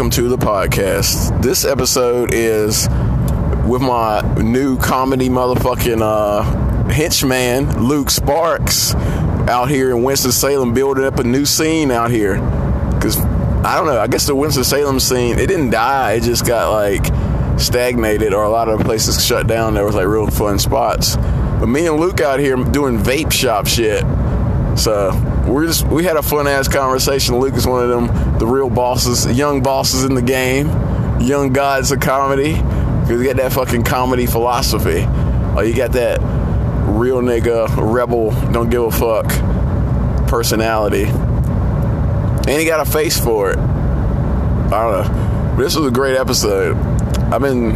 welcome to the podcast. This episode is with my new comedy motherfucking uh, henchman, Luke Sparks, out here in Winston-Salem building up a new scene out here. Because, I don't know, I guess the Winston-Salem scene, it didn't die, it just got like stagnated or a lot of places shut down. There was like real fun spots. But me and Luke out here doing vape shop shit. So we're just we had a fun ass conversation. Luke is one of them, the real bosses, young bosses in the game, young gods of comedy. Because you got that fucking comedy philosophy. Oh, you got that real nigga, rebel, don't give a fuck personality. And he got a face for it. I don't know. But this was a great episode. I've been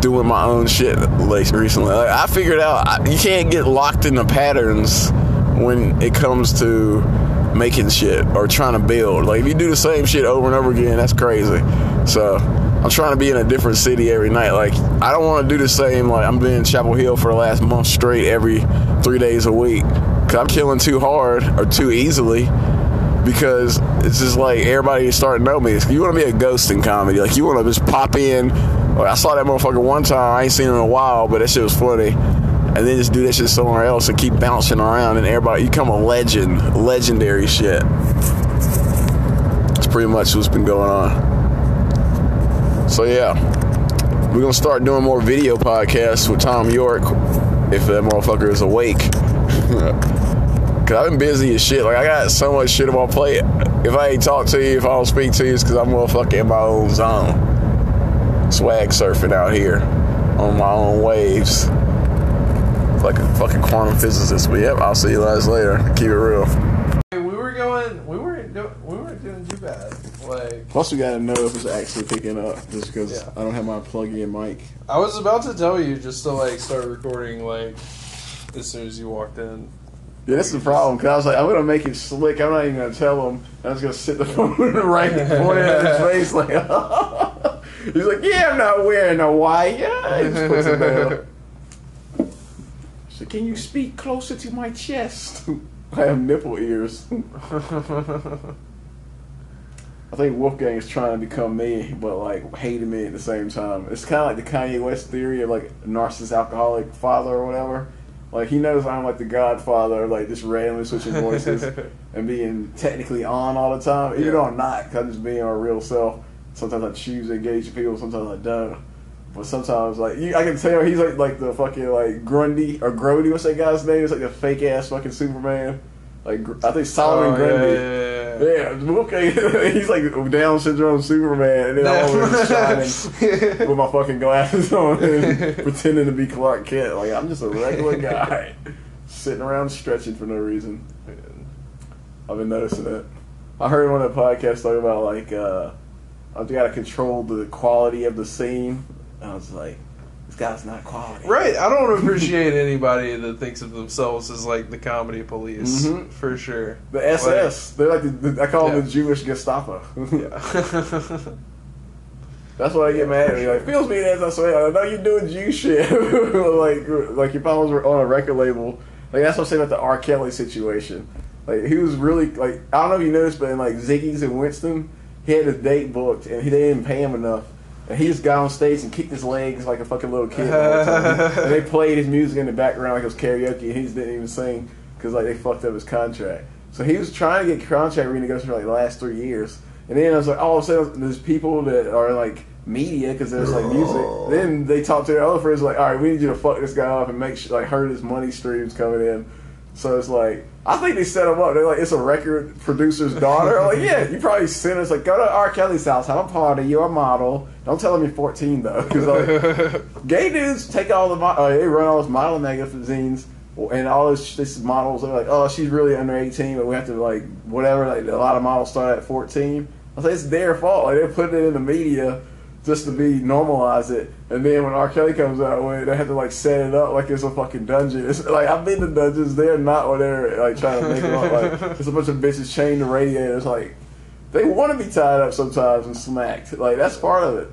doing my own shit like recently. Like, I figured out I, you can't get locked into patterns when it comes to making shit or trying to build. Like if you do the same shit over and over again, that's crazy. So I'm trying to be in a different city every night. Like I don't want to do the same. Like I'm being in Chapel Hill for the last month straight, every three days a week. Cause I'm killing too hard or too easily. Because it's just like everybody is starting to know me. You want to be a ghost in comedy. Like you want to just pop in. Like, I saw that motherfucker one time. I ain't seen him in a while, but that shit was funny and then just do that shit somewhere else and keep bouncing around. And everybody you become a legend legendary shit. It's pretty much what's been going on. So yeah. We're gonna start doing more video podcasts with tom york if that motherfucker is awake. Cause i've been busy as shit. Like i got so much shit on my plate. If i ain't talk to you if i don't speak to you it's because i'm motherfucking in my own zone. Swag surfing out here on my own waves like a fucking quantum physicist. But yep, I'll see you guys later. Keep it real. We were going. We weren't. Do, we weren't doing too bad. Like Plus, we gotta know if it's actually picking up, just because Yeah. I don't have my plug-in mic. I was about to tell you just to like start recording like as soon as you walked in. Yeah, that's the problem. Cause I was like, I'm gonna make it slick. I'm not even gonna tell him. I was gonna sit the phone right pointing at his face, like. He's like, yeah, I'm not wearing a wire. He just puts it down. So can you speak closer to my chest? I have nipple ears. I think Wolfgang is trying to become me, but like hating me at the same time. It's kind of like the Kanye West theory of like narcissist alcoholic father or whatever. Like he knows I'm like the Godfather, like just randomly switching voices and being technically on all the time, even Yeah. though I'm not. 'cause I'm just being our real self. Sometimes I choose to engage with people, sometimes I don't. But sometimes, like you, I can tell he's like like the fucking like Grundy or Grody. What's that guy's name? It's like the fake ass fucking Superman. Like I think Solomon Oh, Grundy. yeah, yeah, yeah. Yeah, okay. he's like Down syndrome Superman, and then I'm always shining with my fucking glasses on and pretending to be Clark Kent. Like I'm just a regular guy sitting around stretching for no reason. I've been noticing it. I heard one of the podcasts talk about like uh, I've got to control the quality of the scene. I was like, this guy's not quality. Right, I don't appreciate anybody that thinks of themselves as like the comedy police Mhm. for sure. The SS, they're like the, the I call them the Jewish Gestapo. Yeah. That's why I get mad at me. Like, feels me as I say, I know you're doing Jew shit. like, like your problems were on a record label. Like, that's what I'm saying about the R. Kelly situation. Like, he was really, like, I don't know if you noticed, but in, like, Ziggy's and Winston, he had his date booked, and he they didn't pay him enough. And he just got on stage and kicked his legs like a fucking little kid. the and they played his music in the background like it was karaoke, and he just didn't even sing because, like, they fucked up his contract. So he was trying to get contract renegotiated for, like, the last three years. And then I was like, all of a sudden, there's people that are like media because there's like music. Then they talk to their other friends like, all right, we need you to fuck this guy up and make sure like hurt his money streams coming in. So it's like, I think they set him up. They're like, it's a record producer's daughter. I'm like, yeah, you probably sent us like, go to R. Kelly's house, have a party. You're a model. Don't tell him you're 14 though, because like, gay dudes take all the mo- uh, they run all this modeling magazines and all this, this models are like, oh, she's really under 18, but we have to like whatever. Like a lot of models start at 14. I say it's their fault. Like they put it in the media just to be normalize it, and then when R. Kelly comes out with it, they have to like set it up like it's a fucking dungeon. It's like I've been to dungeons. They're not what they're like trying to make it look like. It's a bunch of bitches chained to radiators. Like they want to be tied up sometimes and smacked. Like that's part of it.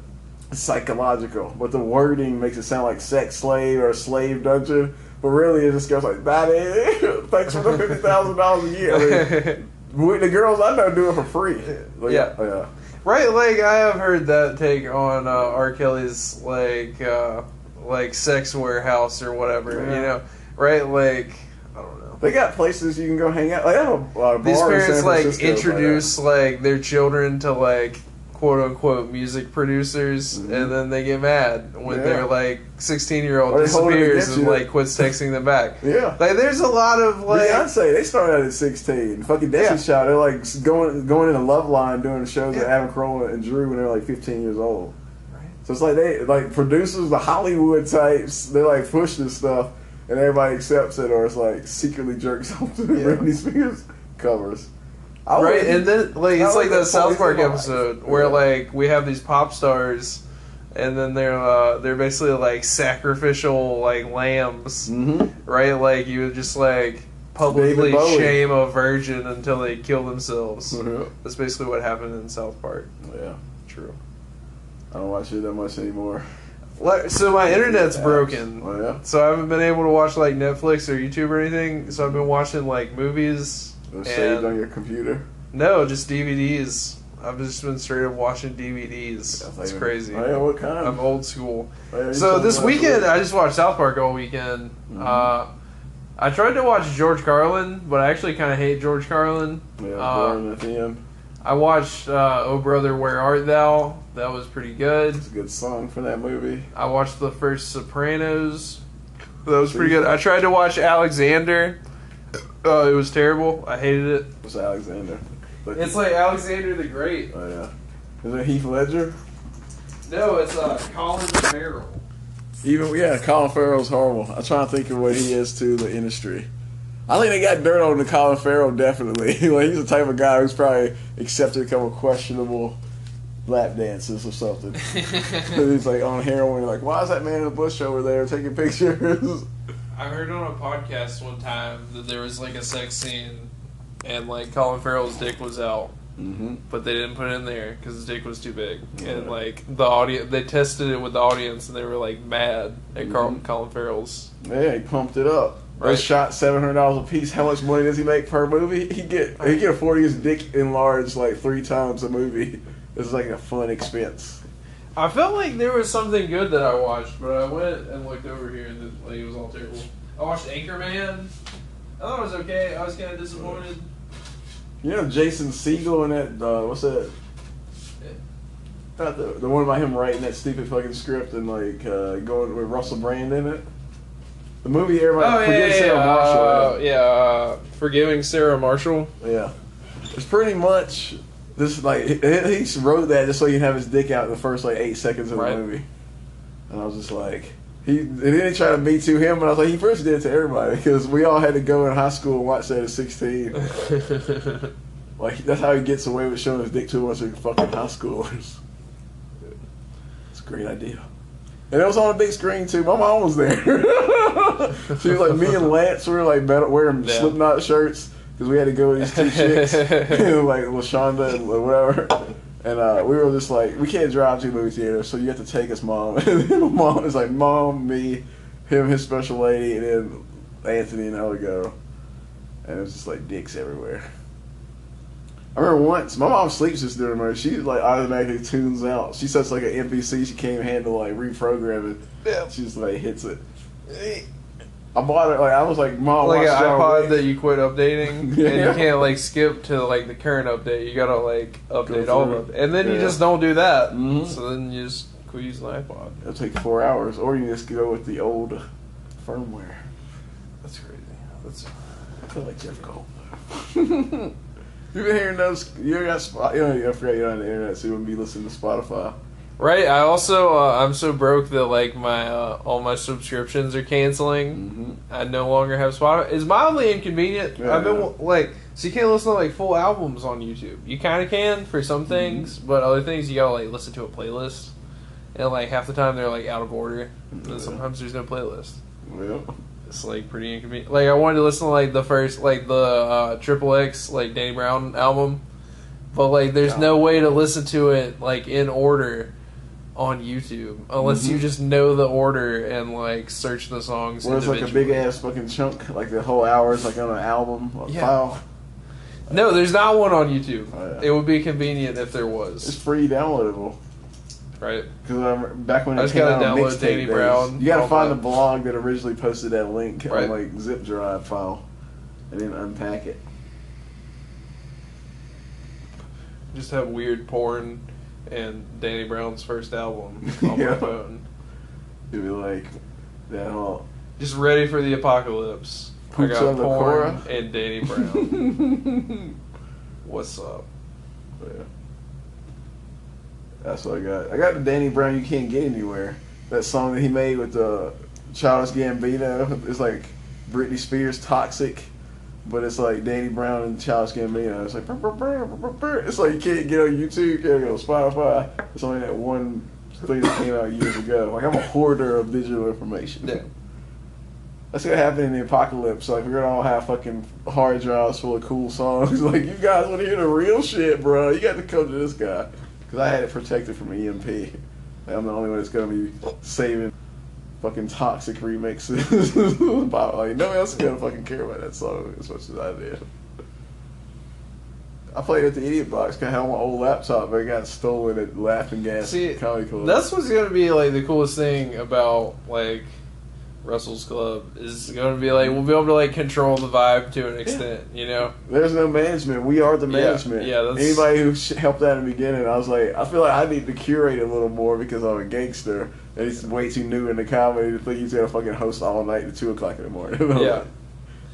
It's psychological, but the wording makes it sound like sex slave or slave dungeon. But really, it just goes like, "Daddy, thanks for the fifty thousand dollars a year." I mean, the girls I know do it for free. Like, Yeah. yeah. Right, like I have heard that take on uh, R. Kelly's like uh, like sex warehouse or whatever. Yeah. You know, right? Like I don't know. They got places you can go hang out. Like, I have a, a bar These parents like Francisco introduce like their children to like quote unquote music producers, Mhm. and then they get mad when Yeah. their like sixteen year old Or they hold it disappears and like quits texting them back. Yeah. Like there's a lot of like Beyonce, they started out at 16. Fucking Destiny Yeah. Child, they're like going going in a Loveline doing shows with Yeah. Adam Carolla and Drew when they're like 15 years old. Right. So it's like they like producers, the Hollywood types, they like push this stuff and everybody accepts it or it's like secretly jerks off to the Yeah. Britney Spears covers. I right, would- and then like it's like that South Park in My Life. episode where Yeah. like we have these pop stars, and then they're uh, they're basically like sacrificial like lambs, Mhm. right? Like you would just like publicly shame a virgin until they kill themselves. Yeah. That's basically what happened in South Park. Yeah. True. I don't watch it that much anymore. Like, So my internet's broken. Oh yeah. So I haven't been able to watch like Netflix or YouTube or anything. So I've been watching like movies. Saved on your computer. No, just DVDs. I've just been straight up watching DVDs. It's crazy. Oh yeah, what kind? I'm old school. Oh, yeah, So this weekend. I just watched South Park all weekend. Mhm. Uh, I tried to watch George Carlin, but I actually kind of hate George Carlin. yeah, uh, at the end. I watched uh, Oh Brother, Where Art Thou? That was pretty good. It's a good song for that movie. I watched the first Sopranos. That was pretty good. I tried to watch Alexander. Uh, it was terrible. I hated it. It was Alexander. But- It's like Alexander the Great. Oh yeah. Is it Heath Ledger? No, it's uh, Colin Farrell. Even yeah, Colin Farrell's horrible. I'm trying to think of what he is to the industry. I think they got dirt on the Colin Farrell definitely. like he's the type of guy who's probably accepted a couple questionable lap dances or something. he's like on heroin, like why is that man in the bush over there taking pictures? I heard on a podcast one time that there was like a sex scene, and like Colin Farrell's dick was out, mm-hmm. but they didn't put it in there because his dick was too big, and like the audience, they tested it with the audience, and they were like mad at Carl, Mhm. Colin Farrell's. Yeah, he pumped it up. Right. Those shot seven hundred dollars a piece. How much money does he make per movie? He get he get afford his dick enlarged like three times a movie. It's like a fun expense. I felt like there was something good that I watched, but I went and looked over here, and it, like, it was all terrible. I watched Anchorman. I thought it was okay. I was kind of disappointed. You know Jason Segel in that uh, what's that? Not the the one about him writing that stupid fucking script and like uh, going with Russell Brand in it. The movie everybody Oh yeah, yeah, Sarah yeah. Marshall. Uh, yeah uh, Forgetting Sarah Marshall. Yeah, it's pretty much this. is Like he, he wrote that just so he can have his dick out in the first like eight seconds of Right. the movie, and I was just like, he and then he tried to me too him, and I was like, he first did it to everybody because we all had to go in high school and watch that at sixteen. Like that's how he gets away with showing his dick to a bunch of fucking high schoolers. It's a great idea. And it was on a big screen too. My mom was there. she was like me and Lance were like wearing Yeah. Slipknot shirts because we had to go with these two chicks, like Lashonda and whatever. And uh, we were just like, we can't drive to the movie theater, so you have to take us, mom. And then mom was like, mom, me, him, his special lady, and then Anthony and other girl. And it was just like dicks everywhere. I remember once my mom sleeps just during the movie. She like automatically tunes out. She sets like an NPC. She can't handle like reprogramming. Yeah. She just like hits it. I bought it like I was like, mom, like an iPod Wick." that you quit updating, and you can't like skip to like the current update. You gotta like update all of it, and then you just don't do that. Mhm. So then you just quit using the iPod. It'll take four hours, or you just go with the old firmware. That's crazy. That's I feel like Jeff Goldblum. You've been hearing those? You got spot? You know, I forgot you're on the internet, so you wouldn't be listening to Spotify. Right. I also uh, I'm so broke that like my uh, all my subscriptions are canceling. Mm-hmm. I no longer have Spotify. It's mildly inconvenient. Yeah. I've been like, so you can't listen to like full albums on YouTube. You kind of can for some Mm-hmm. things, but other things you gotta like listen to a playlist. And like half the time they're like out of order, and Yeah. sometimes there's no playlist. Well, It's like pretty inconvenient. Like I wanted to listen to like the first like the uh, Triple X like Danny Brown album, but like there's no way to listen to it like in order on YouTube unless you Mhm. just know the order and like search the songs. where it's like a big ass fucking chunk, like the whole hour is like on an album a Yeah. file. No, there's not one on YouTube. Oh, yeah. It would be convenient if there was. It's free downloadable. right? Because back when I just came gotta on download Danny days, Brown, you gotta find that. the blog that originally posted that link Right. on like zip drive file, and then unpack it. Just have weird porn and Danny Brown's first album on Yeah. my phone. It'd be like that whole. Just ready for the apocalypse. I got porn Cora. and Danny Brown. What's up? Yeah. That's what I got. I got the Danny Brown "You Can't Get Anywhere." That song that he made with the Childish Gambino. It's like Britney Spears "Toxic," but it's like Danny Brown and Childish Gambino. It's like brr, brr, brr. it's like you can't get on YouTube, you can't get on Spotify. It's only that one thing that came out years ago. Like I'm a hoarder of digital information. Yeah. That's gonna happen in the apocalypse. Like we're gonna all have fucking hard drives full of cool songs. Like you guys want to hear the real shit, bro? You got to come to this guy because I had it protected from EMP. Like, I'm the only one that's gonna be saving fucking toxic remixes. About, like no one else is gonna fucking care about that song as much as I did. I played at the Idiot Box. 'cause I had my old laptop, but it got stolen at Laughing Gas See, Comedy Club. That's what's gonna be like the coolest thing about like Russell's Club is gonna be like we'll be able to like control the vibe to an extent, you know. There's no management. We are the management. yeah, that's- Anybody who helped out in the beginning, I was like, I feel like I need to curate a little more because I'm a gangster. And he's way too new in the comedy to think he's gonna fucking host all night at two o'clock in the morning. Yeah.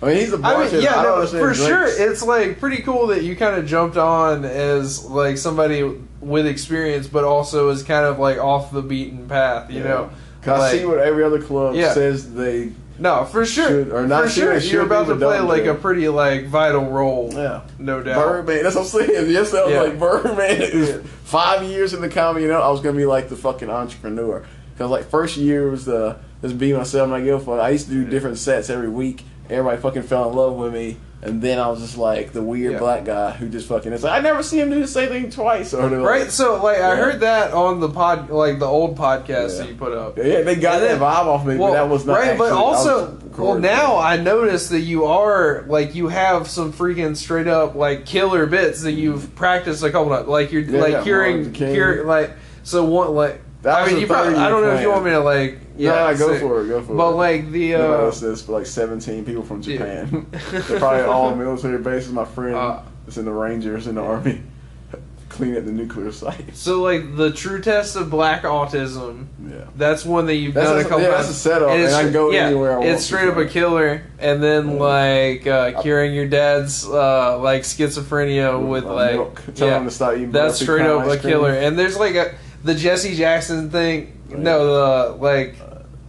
I mean, he's a I mean, yeah, I no, for sure. It's like pretty cool that you kind of jumped on as like somebody with experience, but also is kind of like off the beaten path, you Yeah. know. 'Cause I see what every other club Yeah. says they. No, for sure, Should- or not for sure. should You're about to play like do. a pretty like vital role, Yeah. no doubt. Birdman. That's what I'm saying. Yes, I was Yeah. like Birdman. Yeah. Five years in the comedy, you know, I was gonna be like the fucking entrepreneur. Because like first year was the just be myself. and I give a fuck. I used to do different sets every week. Everybody fucking fell in love with me. And then I was just like the weird Yeah. black guy who just fucking. It's like I never see him do the same thing twice. Or Right, so like I heard that on the pod, like the old podcast Yeah. that you put up. Yeah, they got And then- that vibe off me, Well, but that was not right, but also, well, now I notice that you are like you have some freaking straight up like killer bits that you've practiced a couple times. Like you're Yeah, like hearing, hear like so one like. That I mean, you probably. I don't know if you want me to like. Yeah, Yeah, go for it. Go for But it. But like the Nobody uh, else does, but like 17 people from Yeah. Japan. They're probably all military bases. My friend Uh, is in the Rangers in the Army, clean at the nuclear site. so like the true test of black autism. Yeah. That's one that you've That's done a- a couple yeah, times. that's a setup, and it's- I can go anywhere I want It's straight up a killer, and then Yeah. like uh, curing your dad's uh, like schizophrenia with Uh, like milk. Tell yeah, him to stop eating that's straight up a killer. And there's like a the Jesse Jackson thing. Yeah. No, the like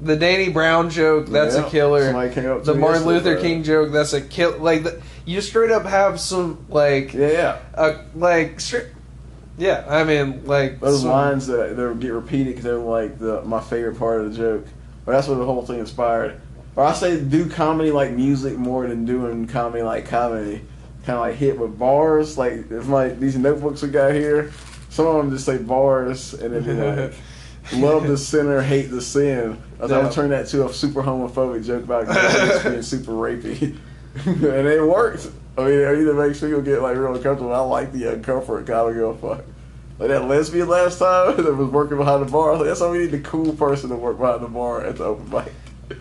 the Danny Brown joke. That's Yeah. a killer. Somebody came up to The Martin Luther for King joke. That's a kill. Like the, you straight up have some like Yeah, yeah. uh, like straight. Yeah, I mean like Those some- lines that they get repeated because they're like the my favorite part of the joke. But that's what the whole thing inspired. Or I say do comedy like music more than doing comedy like comedy. Kind of like hit with bars. Like if my these notebooks we got here, some of them just say bars and then be like. Love the sinner, hate the sin. I was Yeah. gonna turn that to a super homophobic joke about being super rapey, and it worked. I mean, it either makes people get like real uncomfortable. I like the uncomfort. I don't give a fuck. Like that lesbian last time that was working behind the bar. Like, that's why we need the cool person to work behind the bar at the open mic.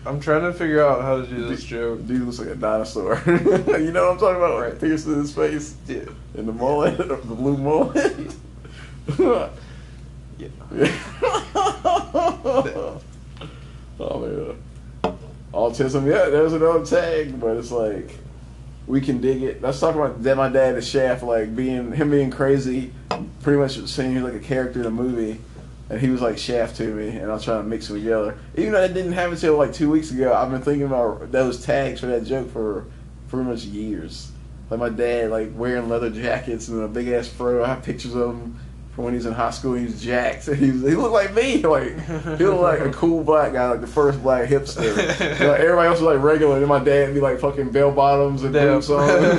I'm trying to figure out how to do this joke. Dude looks like a dinosaur. you know what I'm talking about? Right. In his face Yeah. and the mullet, the blue mullet. Yeah. oh man. Autism, yeah, there's another tag, but it's like we can dig it. Let's talk about that my dad the Shaft, like being him being crazy, pretty much seeing like a character in a movie. And he was like Shaft to me, and I was trying to mix it together. Even though I didn't happen it till like two weeks ago, I've been thinking about those tags for that joke for pretty much years. Like my dad, like wearing leather jackets and a big ass fro. I have pictures of him from when he was in high school. He was jacked. He, was, he looked like me. Like he looked like a cool black guy, like the first black hipster. like everybody else was like regular, and my dad would be like fucking bell bottoms and Damn. boots on, and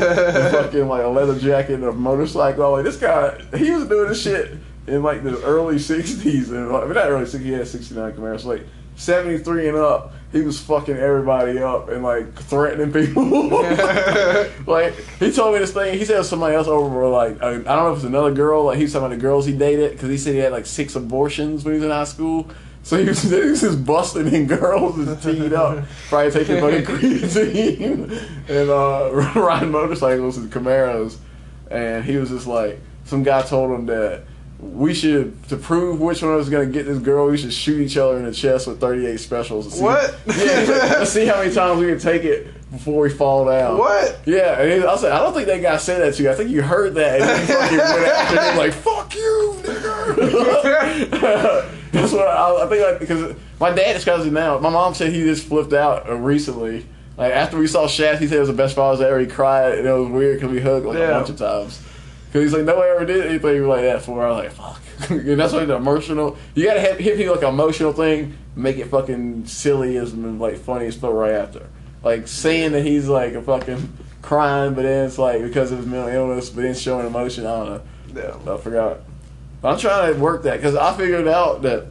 fucking like a leather jacket and a motorcycle. Like this guy, he was doing this shit in like the early '60s, and like, I mean, not early '60s. He had '69 Camaro. So like seventy three and up, he was fucking everybody up and like threatening people. like he told me this thing. He said somebody else over like I don't know if it's another girl. Like he was talking about the girls he dated because he said he had like six abortions when he was in high school. So he was, he was just busting in girls and teed up, probably taking fucking creatine and uh, riding motorcycles and Camaros. And he was just like, some guy told him that we should, to prove which one of us is going to get this girl, we should shoot each other in the chest with 38 specials. see- What? Yeah, let's see how many times we can take it before we fall down. What? Yeah, and I said, I don't think that guy said that to you. I think you heard that and you fucking went after him like, fuck you, nigga. That's what I, I think, like, because my dad describes it now. My mom said he just flipped out recently. Like, after we saw Shaft, he said it was the best Father's ever. He cried, and it was weird because we hugged, like, Yeah. a bunch of times. Because he's like, nobody ever did anything like that for. I was like, fuck. and that's like the emotional. You gotta hit, hit people like an emotional thing, make it fucking silly as and like funny as fuck right after. Like saying that he's like a fucking crying, but then it's like because of his mental illness, but then showing emotion. I don't know. Yeah. I forgot. But I'm trying to work that because I figured out that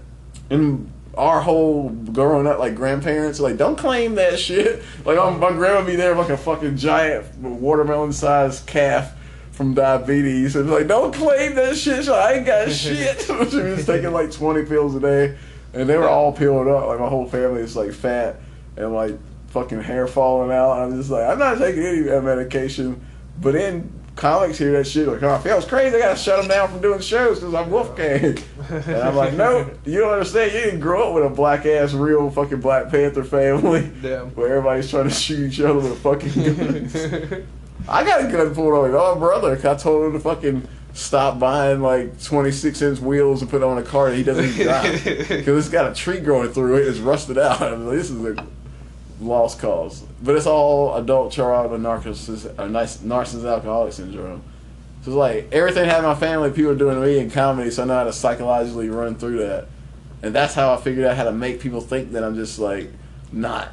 in our whole growing up, like grandparents, like don't claim that shit. Like I'm, my grandma be there like a fucking giant watermelon-sized calf from diabetes, and like don't claim that shit. So I ain't got shit. she was taking like 20 pills a day, and they were all peeling up. Like my whole family is like fat and like fucking hair falling out. I'm just like I'm not taking any of that medication, but then comics hear that shit like, oh, was crazy, I gotta shut them down from doing shows because I'm Wolfgang. and I'm like, no, you don't understand. You didn't grow up with a black ass, real fucking Black Panther family where everybody's trying to shoot each other with fucking guns. I got a gun pulled on me. My brother, 'cause I told him to fucking stop buying like 26 inch wheels and put on a car that he doesn't drive because it's got a tree growing through it. It's rusted out. I mean, this is a lost cause. But it's all adult child with narcissist, uh, nice narcissistic alcoholic syndrome. So it's like everything in my family, people are doing to me in comedy, so I know how to psychologically run through that. And that's how I figured out how to make people think that I'm just like not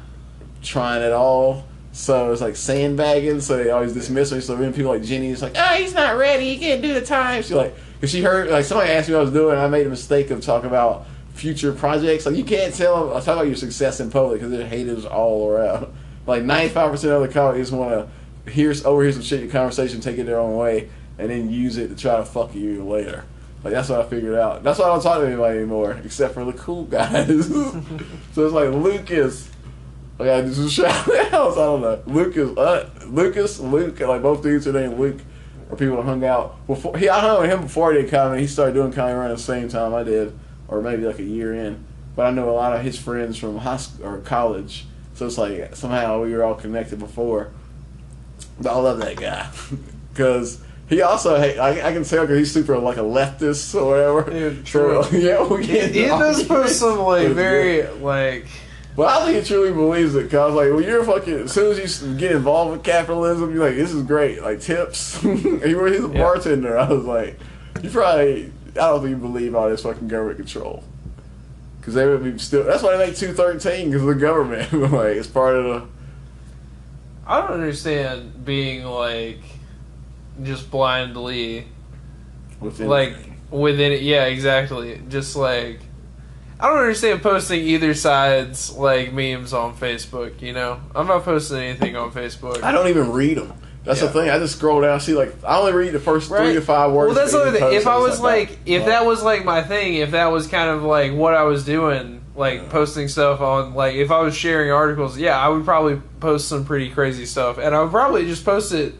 trying at all. So it's like sandbagging, so they always dismiss me. So then people like Jenny is like, oh, he's not ready, he can't do the time. She like, because she heard, like somebody asked me what I was doing, I made a mistake of talking about future projects. Like you can't tell them, I talk about your success in public because they're haters all around. Like 95% of the comics want to hear, overhear some shit in your conversation, take it their own way, and then use it to try to fuck you later. Like that's what I figured out. That's why I don't talk to anybody anymore, except for the cool guys. so it's like Lucas. I gotta do some shout outs. I don't know. Lucas, uh, Lucas, Luke, like both dudes are named Luke, or people that hung out before. He, I hung out with him before I did comedy. He started doing comedy around the same time I did, or maybe like a year in. But I know a lot of his friends from high school or college, so it's like somehow we were all connected before. But I love that guy because he also hey, I, I can tell because he's super like a leftist or whatever. Dude, So, true. yeah, we He, get he does post some like very like But I think he truly believes it. Cause I was like, well, you're fucking. As soon as you get involved with capitalism, you're like, this is great. Like tips. he was he's a Yeah. bartender. I was like, you probably. I don't think you believe all this fucking government control. Cause they would be still. That's why they make two thirteen. Cause of the government. like it's part of the. I don't understand being like just blindly Within like within it. Yeah, exactly. Just like I don't understand posting either side's like memes on Facebook. You know, I'm not posting anything on Facebook. I don't even read them. That's Yeah. the thing. I just scroll down, see like I only read the first three Right. to five words. Well, that's the thing. If I was it's like, if that was like my thing, if that was kind of like what I was doing, like posting stuff on, like if I was sharing articles, yeah, I would probably post some pretty crazy stuff, and I would probably just post it,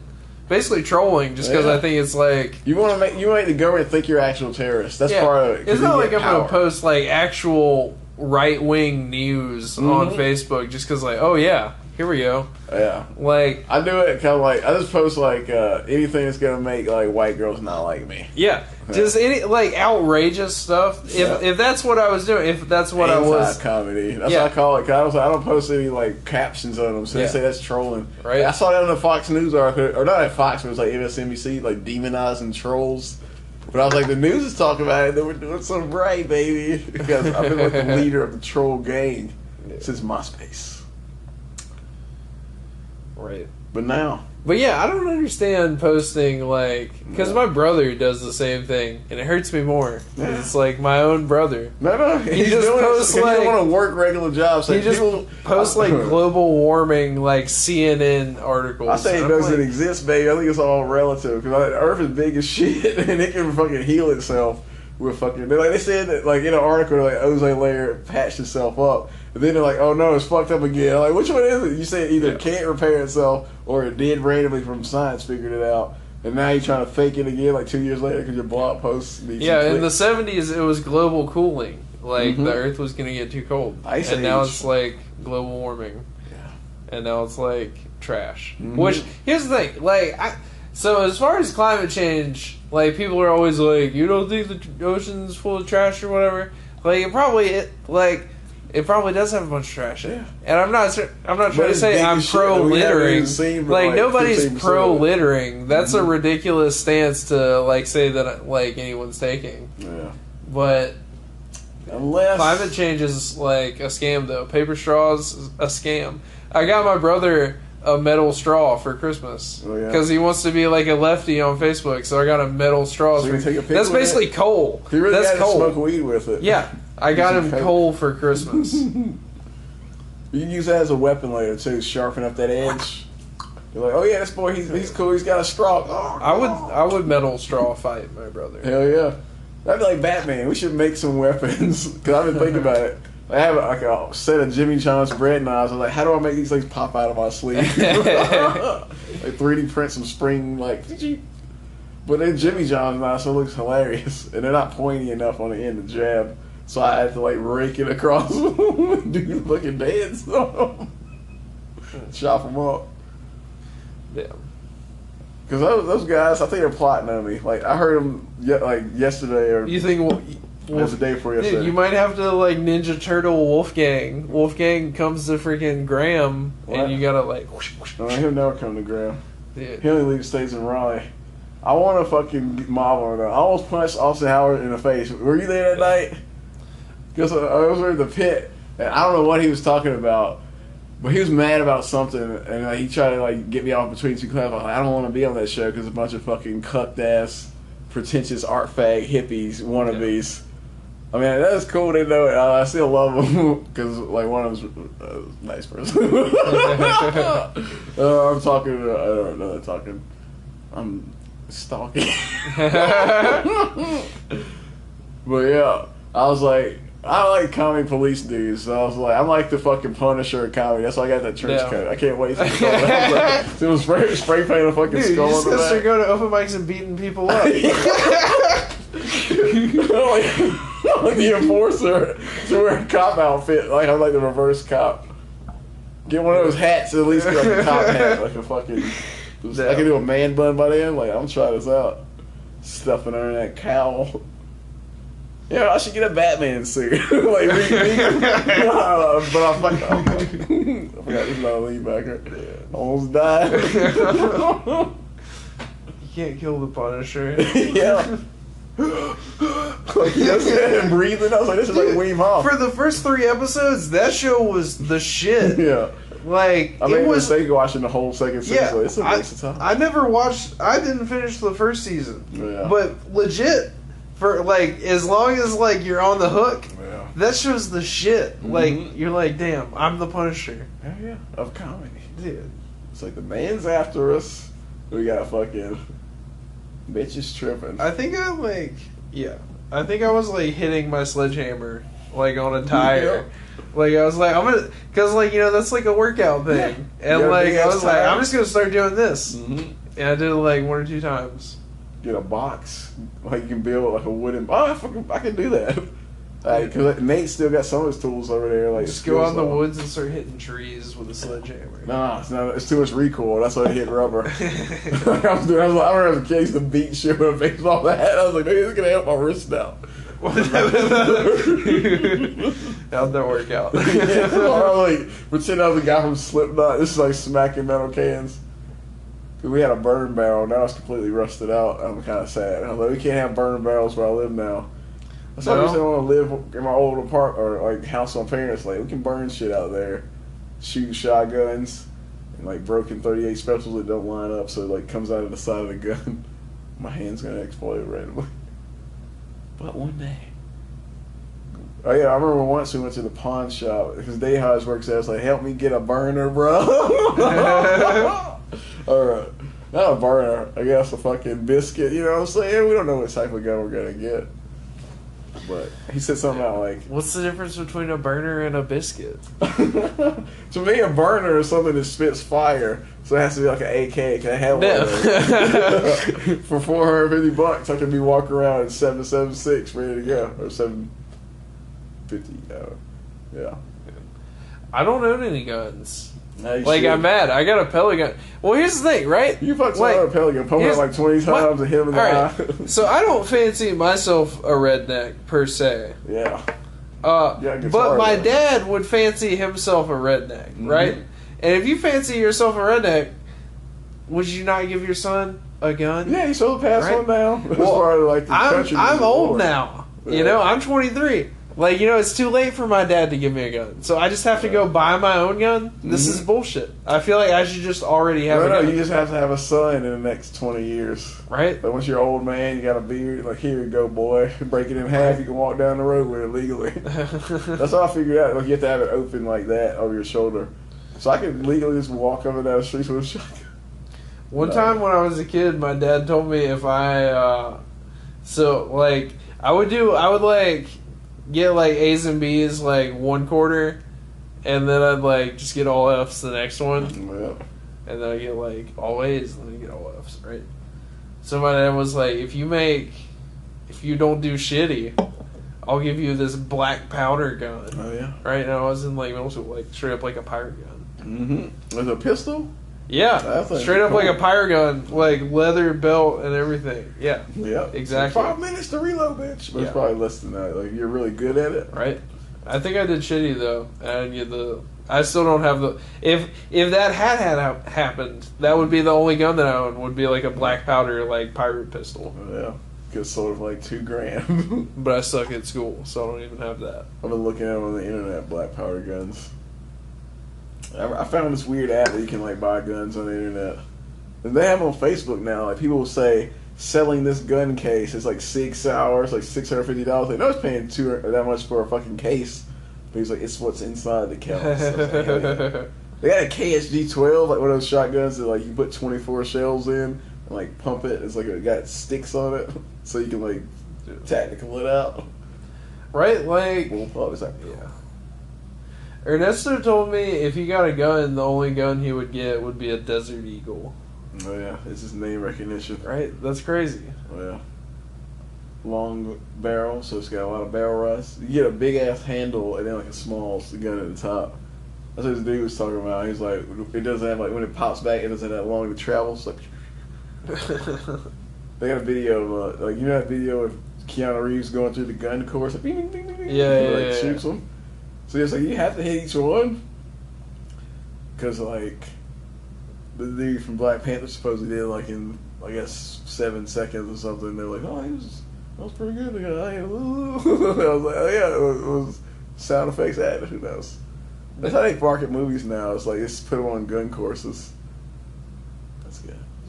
basically trolling, just because Yeah. I think it's like, you want to make you want to make the government think you're actual terrorists. That's yeah, part of it. it's not like I'm gonna post like actual right wing news on Mhm. Facebook just because, like, oh yeah, here we go, Yeah. like. I do it kind of like I just post like uh, anything that's gonna make like white girls not like me. Yeah, just any like outrageous stuff. If Yeah. if that's what I was doing, if that's what I was, comedy. That's Yeah. what I call it. 'cause I, was, I don't post any like captions on them, so Yeah. they say that's trolling. Right. I saw that on the Fox News article, or not at Fox, but it was like MSNBC, like demonizing trolls. But I was like, the news is talking about it. They were doing something right, baby. Because I've been like the leader of the troll gang since MySpace. Right. But now But yeah, I don't understand posting like because my brother does the same thing, and it hurts me more. Yeah. It's like my own brother. No, no, he's just doing posts, it. 'cause like- he don't want to work regular jobs. He Like, just people- posts like global warming, like CNN articles. I say it doesn't like, exist, baby. I think it's all relative because Earth is big as shit, and it can fucking heal itself with fucking. Like they said that like in an article, like ozone layer patched itself up, and then they're like, oh no, it's fucked up again. Like which one is it? You say it either Yeah. can't repair itself or it did randomly from science figured it out, and now you're trying to fake it again like two years later because your blog posts. need some Yeah, in the seventies, it was global cooling. Like Mhm. the Earth was gonna get too cold, Ice and now it's like global warming. Yeah. and now it's like trash. Mhm. Which here's the thing, like, I, so as far as climate change, like people are always like, you don't think the ocean's full of trash or whatever. Like it probably, it, like, it probably does have a bunch of trash in it. Yeah. And I'm not, I'm not trying to say I'm pro that littering. even seen but Like, like nobody's pro littering. That's a Mhm. ridiculous stance to like say that like anyone's taking. Yeah. But Unless Climate change is like a scam, though. Paper straws is a scam. I got my brother a metal straw for Christmas Oh, yeah? because he wants to be like a lefty on Facebook. So I got a metal straw. So you can take a pic That's basically it? coal. he really That's to coal. smoke weed with it. Yeah, I got him coal for Christmas. You can use that as a weapon later too, sharpen up that edge. You're like, oh yeah, this boy, he's, he's cool. He's got a straw. Oh, I would I would metal straw fight my brother. Hell yeah, that'd be like Batman. We should make some weapons because I've been thinking about it. I have like a set of Jimmy John's bread knives. I was like, how do I make these things pop out of my sleeve? like 3D print some spring like. But they're Jimmy John's knives, so it looks hilarious, and they're not pointy enough on the end to jab. So I had to like rake it across, do the fucking dance, chop them up. Yeah. Because those, those guys, I think they're plotting on me. Like I heard them ye- like yesterday or You think? Well, it was the day before Dude, yesterday. you might have to like Ninja Turtle Wolfgang. Wolfgang comes to freaking Graham, What? and you gotta like. Whoosh, whoosh, no, he'll never come to Graham. dude. He only leaves stays in Raleigh. I want to fucking mob on that. I almost punched Austin Howard in the face. Were you there that night? Because I I was in the pit, and I don't know what he was talking about, but he was mad about something, and like, he tried to like get me off between two classes. Like, I don't want to be on that show because a bunch of fucking cucked ass, pretentious art fag hippies wannabes. I mean, that's cool. They know it. I, I still love them because like one of them's a nice person. uh, I'm talking. To, I don't know. I'm Talking. I'm stalking. but yeah, I was like, I like comedy police dudes. So I was like, I'm like the fucking Punisher of comedy. That's why I got that trench Yeah. coat. I can't wait to go. Like, so it was spray, spray paint a fucking Dude, you skull just on the gotta start back. going to open mics and beating people up. like, like the enforcer to wear a cop outfit. Like I'm like the reverse cop. Get one of those hats at least like a cop hat, like a fucking. I can do a man bun by then. Like I'm trying this out. Stuffing under that cowl. Yeah, I should get a Batman suit. like, re- re- uh, but I fucked up. I forgot this is not a lead backer. Almost died. you can't kill the Punisher. yeah. like, you know, and breathing. I was like, this is like Wim Hof. For the first three episodes, that show was the shit. yeah. Like I made it a mistake watching the whole second season. Yeah, it's a I, waste of time. I never watched. I didn't finish the first season, Yeah. but legit for like as long as like you're on the hook, yeah. that show's the shit. Like Mhm. you're like, damn, I'm the Punisher, Hell yeah. Of comedy. dude. It's like the man's after us. We got a fucking bitches tripping. I think I'm like, yeah, I think I was like hitting my sledgehammer like on a tire. Like I was like, I'm gonna, cause like you know that's like a workout thing, Yeah. and You got like I ass was like. I'm just gonna start doing this, Mm-hmm. and I did it like one or two times. Get a box. Like you can build like a wooden. Oh, I, fucking, I can do that. Like, cause Nate still got some of his tools over there. Like Just go out in the woods and start hitting trees with a sledgehammer. Nah, it's not. It's too much recoil. That's why I hit rubber. I was doing. I was like, I remember as a kid, I used to beat shit with a baseball bat. I was like, maybe this is gonna help my wrist now. How'd that work out? yeah, or I like pretend I was a guy from Slipknot. This is like smacking metal cans. We had a burn barrel. Now it's completely rusted out. I'm kind of sad. I was like, we can't have burn barrels where I live now. That's I No? just want to live in my old apartment or like house on parents. Like we can burn shit out there, shoot shotguns, and, like broken 38 specials that don't line up, so it like comes out of the side of the gun. My hand's gonna explode randomly. But one day. Oh yeah, I remember once we went to the pawn shop because Dayhaj works there. It's like, help me get a burner, bro. or not a burner, I guess a fucking biscuit. You know what I'm saying? We don't know what type of gun we're gonna get. But he said something about like What's the difference between a burner and a biscuit? to me, a burner is something that spits fire, so it has to be like an AK. Can I have one? No. of? For four hundred fifty bucks, I can be walking around at seven seven six, ready to go, or seven fifty. Uh, yeah. I don't own any guns. Now you Like should. I'm mad. I got a gun. Well, here's the thing, right? You fucked like, like, Pelican, pump it like twenty times and hit him in the Alright, eye. so I don't fancy myself a redneck per se. yeah. Uh, Yeah, but my though. dad would fancy himself a redneck, Mhm. right? And if you fancy yourself a redneck, would you not give your son a gun? Yeah, you still pass Right. one down. As Well, far as like the I'm I'm old now. Yeah. You know, I'm 23. Like you know, it's too late for my dad to give me a gun, so I just have to go buy my own gun. This is Mhm. bullshit. I feel like I should just already have No, no, you just have to have a son in the next twenty years. right? Like once you're an old man, you got a beard. Like here you go, boy. Break it in half. You can walk down the road with it legally. That's how I figured out. Like you have to have it open like that over your shoulder, so I could legally just walk up and down the streets with a shotgun. One No. time when I was a kid, my dad told me if I, uh, so like I would do, I would like get like A's and B's like one quarter, and then I'd like just get all F's the next one, Well, and then I get like all A's, and then I get all F's, right? So my dad was like, if you make, if you don't do shitty, I'll give you this black powder gun, oh yeah. right? And I was in like middle school, like straight up like a pirate gun. Mm-hmm. With a pistol. Yeah, straight up cool. like a pirate gun, like leather belt and everything. Yeah, Yep. Exactly. Five minutes to reload, bitch. But Yeah. it's probably less than that. Like you're really good at it. right. I think I did shitty though. and I didn't get the. I still don't have the. If if that had had hap- happened, that would be the only gun that I own. Would be like a black powder like pirate pistol. Yeah. Gets sold for like two grand. But I suck at school, so I don't even have that. I've been looking at them on the internet, black powder guns. I, found this weird app that you can like buy guns on the internet. And they have them on Facebook now. Like people will say selling this gun case is like six hours, like six hundred fifty dollars. Like no one's paying two uh, that much for a fucking case. But he's like, it's what's inside the case. I was like, hell yeah. They got a KSG twelve, like one of those shotguns that like you put twenty four shells in and like pump it. It's like it got sticks on it, so you can like tactical it out. right? Like Well, oh, it's like, yeah. Ernesto told me if he got a gun, the only gun he would get would be a Desert Eagle. Oh yeah, it's just name recognition. Right? That's crazy. Oh yeah. Long barrel, so it's got a lot of barrel rust. You get a big ass handle and then like a small gun at the top. That's what this dude was talking about. He's like, it doesn't have like when it pops back, it doesn't have that long to travel. It's like they got a video of uh, like you know that video of Keanu Reeves going through the gun course, like, Yeah, and, yeah, like yeah, shoots them. So it's like you have to hit each one because like the dude from Black Panther supposedly did like in I guess seven seconds or something. They're like, oh, he was that was pretty good. The oh, I was like, oh yeah, it was, it was sound effects added. Who knows? That's how they market movies now. It's like it's put them on gun courses.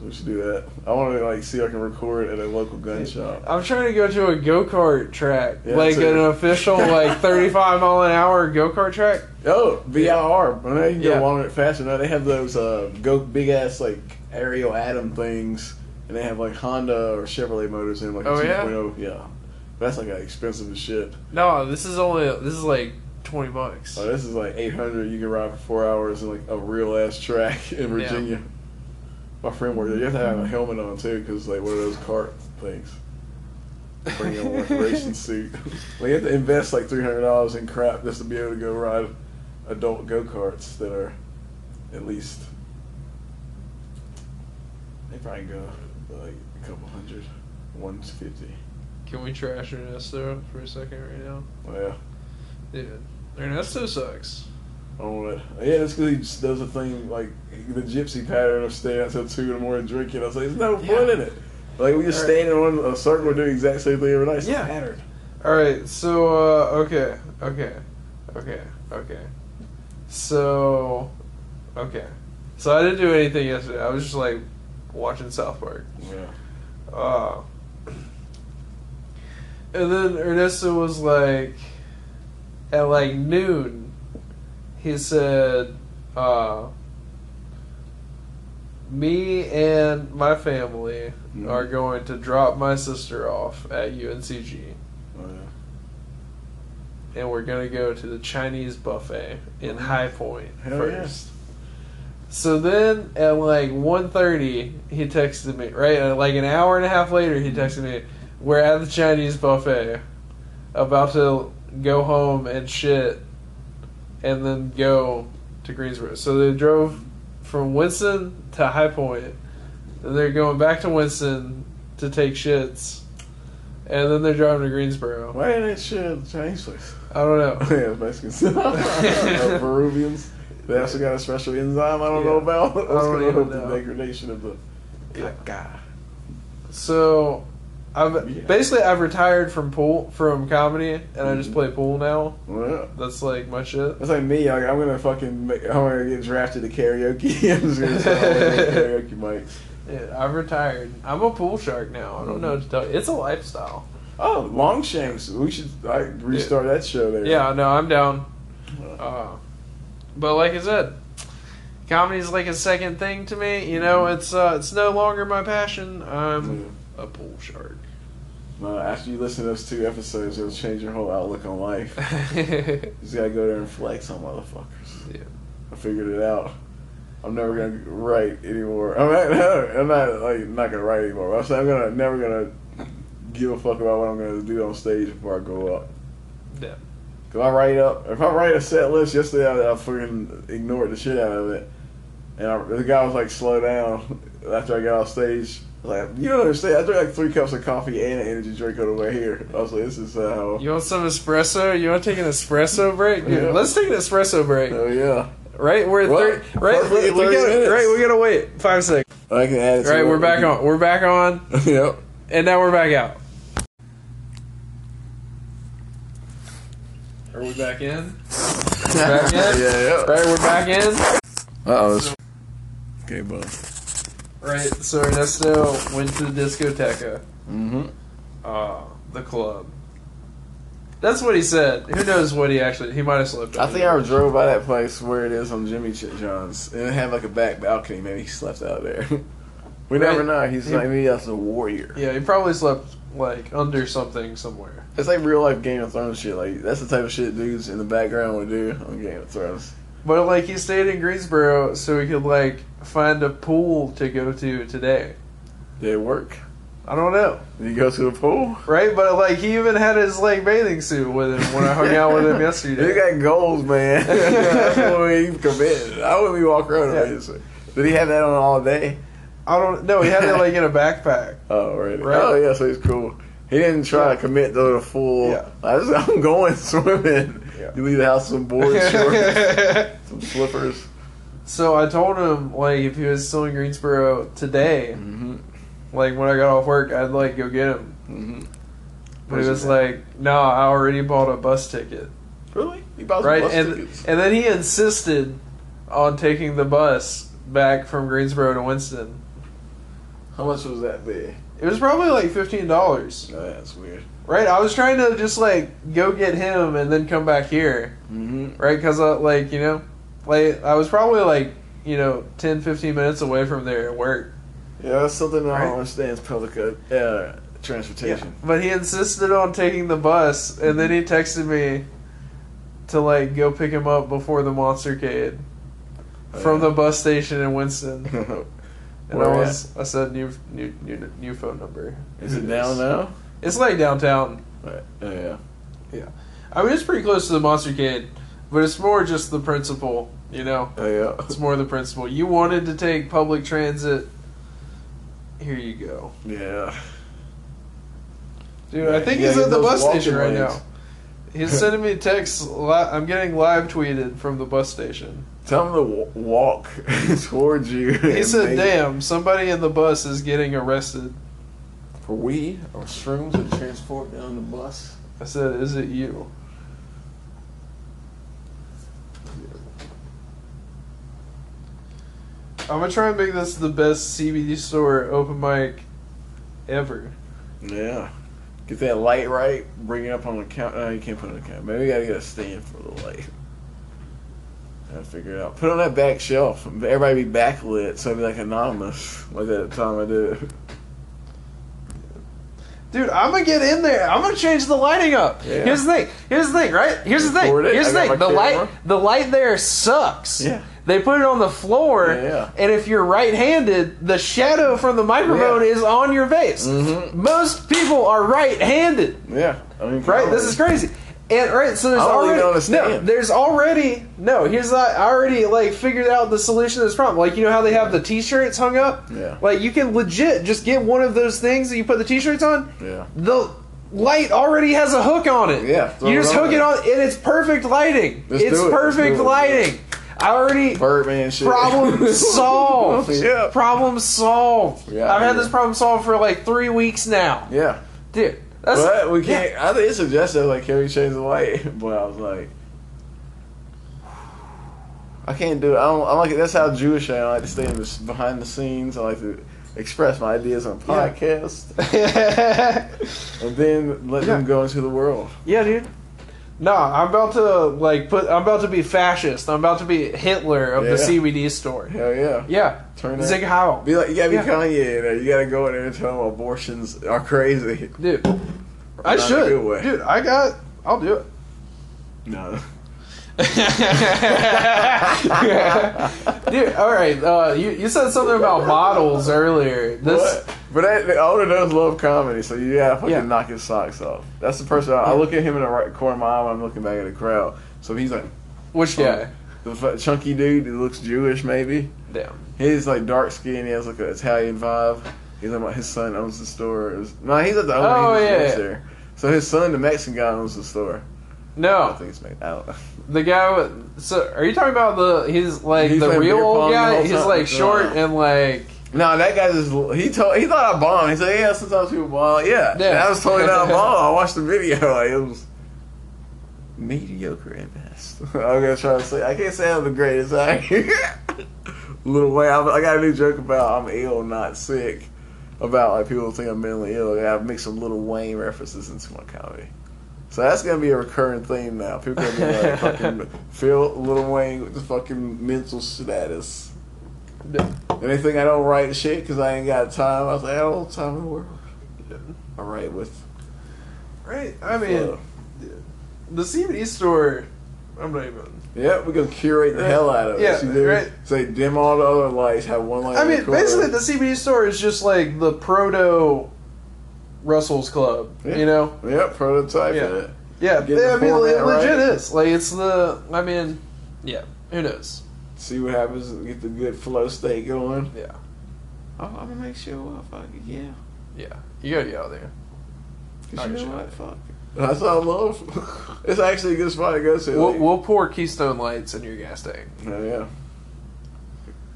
That's good. So we should do that. I want to like see if I can record at a local gun shop. I'm trying to go to a go kart track, Yeah, like an official like 35 mile an hour go kart track. Oh, VIR. I now you can go Yeah. longer and faster. Now they have those uh, go big ass like Ariel Atom things, and they have like Honda or Chevrolet motors in like Oh, a yeah? 2.0. Yeah, that's like expensive as shit. No, this is only this is like 20 bucks. Oh, this is like 800. You can ride for four hours in like a real ass track in Virginia. My friend worked there. You have to have a helmet on too, because like one of those cart things. Bring on like a racing suit. like you have to invest like three hundred dollars in crap just to be able to go ride adult go karts that are at least they probably go like a couple hundred, one fifty. Can we trash Ernesto for a second right now? Well, Dude, Ernesto sucks. On it. Yeah, that's because he just does a thing like the gypsy pattern of staying until two in the morning drinking. I was like, there's no Yeah. fun in it. Like we just right. standing on a circle and doing the exact same thing every night. It's Yeah. pattern. All right, so uh, okay, okay, okay, okay. So, okay, So I didn't do anything yesterday. I was just like watching South Park. Yeah. Uh, and then Ernesto was like, at like noon, he said, uh, me and my family Mhm. are going to drop my sister off at UNCG. Oh, yeah. and we're gonna go to the Chinese buffet in High Point Hell first. So then at like 1.30, he texted me, right? uh, Like an hour and a half later, he texted me, We're at the Chinese buffet, about to go home and shit, and then go to Greensboro. So they drove from Winston to High Point, and they're going back to Winston to take shits, and then they're driving to Greensboro. Why didn't they share the Chinese place? I don't know. yeah, Mexicans. Uh, Peruvians. They also got a special enzyme I don't know about. I don't even know. the degradation of the Yeah. caca? So, I've Yeah. basically I've retired from pool from comedy, and I just Mhm. play pool now. Well, That's like my shit. that's like me. Like, I'm gonna fucking. Make, I'm gonna get drafted to karaoke. I'm just gonna start always at karaoke mics. Yeah, I've retired. I'm a pool shark now. I don't know what to tell you. It's a lifestyle. Oh, Longshanks. We should like restart that show there. Yeah, no, I'm down. Uh, but like I said, comedy's like a second thing to me. You know, it's uh, it's no longer my passion. I'm a pool shark. No, after you listen to those two episodes, it'll change your whole outlook on life. You just gotta go there and flex on motherfuckers. Yeah. I figured it out. I'm never gonna write anymore. I'm not, I'm not like not gonna write anymore. I'm I'm gonna never gonna give a fuck about what I'm gonna do on stage before I go up. Yeah. Cause I write up. If I write a set list yesterday, I, I fucking ignored the shit out of it. And I, the guy was like, "Slow down." After I got off stage, like, "You don't understand. I drank like three cups of coffee and an energy drink on the way here." I was like, "This is how." You want some espresso? You want to take an espresso break? Dude, Yeah. Let's take an espresso break. Oh yeah. Right, we're at thir- right. Perfectly We, we 30 gotta, minutes. right, we gotta wait five seconds. I can add it. to Right, we're back on. We're back on, yep. and now we're back out. Are we back in? Back in? yeah, yeah. Right, we're back in. Uh oh. Okay, bud. Right, so Ernesto went to the discoteca, Mm-hmm. uh, the club. That's what he said. Who knows what he actually? He might have slept. I think. I drove by that place where it is on Jimmy Ch- John's, and it had like a back balcony. Maybe he slept out there. we Right. never know. He's Yeah. like maybe that's a warrior. Yeah, he probably slept like under something somewhere. It's like real life Game of Thrones shit. Like that's the type of shit dudes in the background would do on Game of Thrones. But like he stayed in Greensboro so he could like find a pool to go to today. Did it work? I don't know, Did you go to the pool? right? But like he even had his like bathing suit with him when I hung out with him You yesterday. got goals, man. that's what he committed. I wouldn't be walking around Yeah. with this. Did he have that on all day? I don't know. No, he had it like in a backpack. Oh, really? Right. Oh, yeah, so he's cool. He didn't try Yeah. to commit to the full. Yeah. I just, I'm going swimming. Yeah. You leave the house some board shorts, some slippers. So I told him like if he was still in Greensboro today, Mm-hmm. like when I got off work, I'd like go get him. Mm-hmm. But he was like, "No, I already bought a bus ticket." really? He bought right bus and tickets. and then he insisted on taking the bus back from Greensboro to Winston. How much was that be? It was probably like fifteen dollars, Oh, that's weird. right? I was trying to just like go get him and then come back here, Mm-hmm. right? Because uh, like you know, like I was probably like you know 10, 15 minutes away from there at work. Yeah, that's something I Right. don't understand. Is public uh, uh, transportation. But he insisted on taking the bus, and then he texted me to like go pick him up before the Monstercade Oh, from yeah. the bus station in Winston. And Where I at? was, I said new, new, new, new phone number. Is it down now? It's like downtown. Right. Oh, yeah. I mean, it's pretty close to the Monstercade, but it's more just the principle. You know, Oh, yeah. it's more the principle. You wanted to take public transit. Here you go, Yeah. dude. I think Yeah, he's at the bus station right lanes. now. He's sending me texts. li- I'm getting live tweeted from the bus station. Tell him to w- walk towards you. He said, make- "Damn, somebody in the bus is getting arrested." For we or shrooms that transport down the bus. I said, "Is it you?" I'm gonna try and make this the best CBD store open mic ever. Yeah. Get that light right. Bring it up on the count. No, uh, you can't put it on the count. Maybe we gotta get a stand for the light. Gotta figure it out. Put it on that back shelf. Everybody be backlit, so it'd be like anonymous, like that time I did. Dude, I'm gonna get in there. I'm gonna change the lighting up. Yeah. Here's the thing. Here's the thing, right? Here's the thing. Here's the thing. The camera. light the light there sucks. Yeah. They put it on the floor, Yeah. and if you're right-handed, the shadow from the microphone Yeah. is on your face. Mhm. Most people are right-handed, Yeah, I mean, right? This is crazy. And right, so there's I already no. There's already no. Here's the, I already like figured out the solution to this problem. Like you know how they have the T-shirts hung up. Yeah. Like you can legit just get one of those things that you put the T-shirts on Yeah. the light already has a hook on it. Yeah, you just hook it on, and it's perfect lighting. Let's it's it. Perfect lighting. I already Birdman shit. problem solved. yeah. Problem solved. Yeah, I've had yeah. this problem solved for like three weeks now, Yeah. dude. That's But we can't. I think it suggested like, can we change the light? But I was like, I can't do it. I don't. I'm like that's how Jewish I am. I like to stay in the, behind the scenes. I like to express my ideas on podcast, yeah. and then let them go into the world. yeah, dude. No, I'm about to like put. I'm about to be fascist. I'm about to be Hitler of the Yeah. CBD store. Hell yeah. Yeah, Turn. Sieg Heil. Be like you gotta be Yeah. Kanye in there. You gotta go in there and tell them abortions are crazy. dude. I Not in a should, good way. dude. I got. I'll do it. No. Dude, all right. Uh, you you said something about models earlier. This What? But that, the older does love comedy, so you gotta fucking Yeah. knock his socks off. That's the person I, I look at him in the right corner of my eye when I'm looking back at the crowd. So he's like which guy? the fu- chunky dude who looks Jewish, maybe. Damn. He's like dark skin. He has like an Italian vibe. He's like his son owns the store. It was- No, he's at the owner. Oh, he just yeah. works there. So his son, the Mexican guy, owns the store. I No, think it's made out. the guy with. So, are you talking about the? He's like He's the real old guy. He's time? like short and like. No, that guy just he told he thought I bombed. He said, "Yeah, sometimes people bomb." Yeah, Yeah. that was totally not a bomb. I watched the video. Like, it was mediocre at best. I'm gonna try to say I can't say I'm the greatest. Little way, I, I got a new joke about I'm ill, not sick. About like people think I'm mentally ill. Like, I've mixed some Lil Wayne references into my comedy. So that's gonna be a recurring theme now. People gonna be like, "Fucking Phil Lil Wayne with the fucking mental status." And they think I don't write shit because I ain't got time. I was like, I don't have time in the world. I write with. Right. I mean, flow. the CBD store. I'm not even. yeah, we're gonna curate the hell out of it. Yeah, See, there- right. Say dim all the other lights, have one light. I mean, corner. basically, the CBD store is just like the proto Russell's Club. Yeah. You know. Yep, prototype Yeah. it. Yeah, yeah, I mean, format it legit is. Like, it's the. I mean, yeah. Who knows? See what happens. Get the good flow state going. Yeah. Oh, I'm gonna make sure. Well, fuck it, yeah. Yeah. You gotta get out there. 'Cause I'll you know what? Fuck. That's what I love. it's actually a good spot to go to. We'll, we'll pour Keystone Lights in your gas tank. Oh yeah.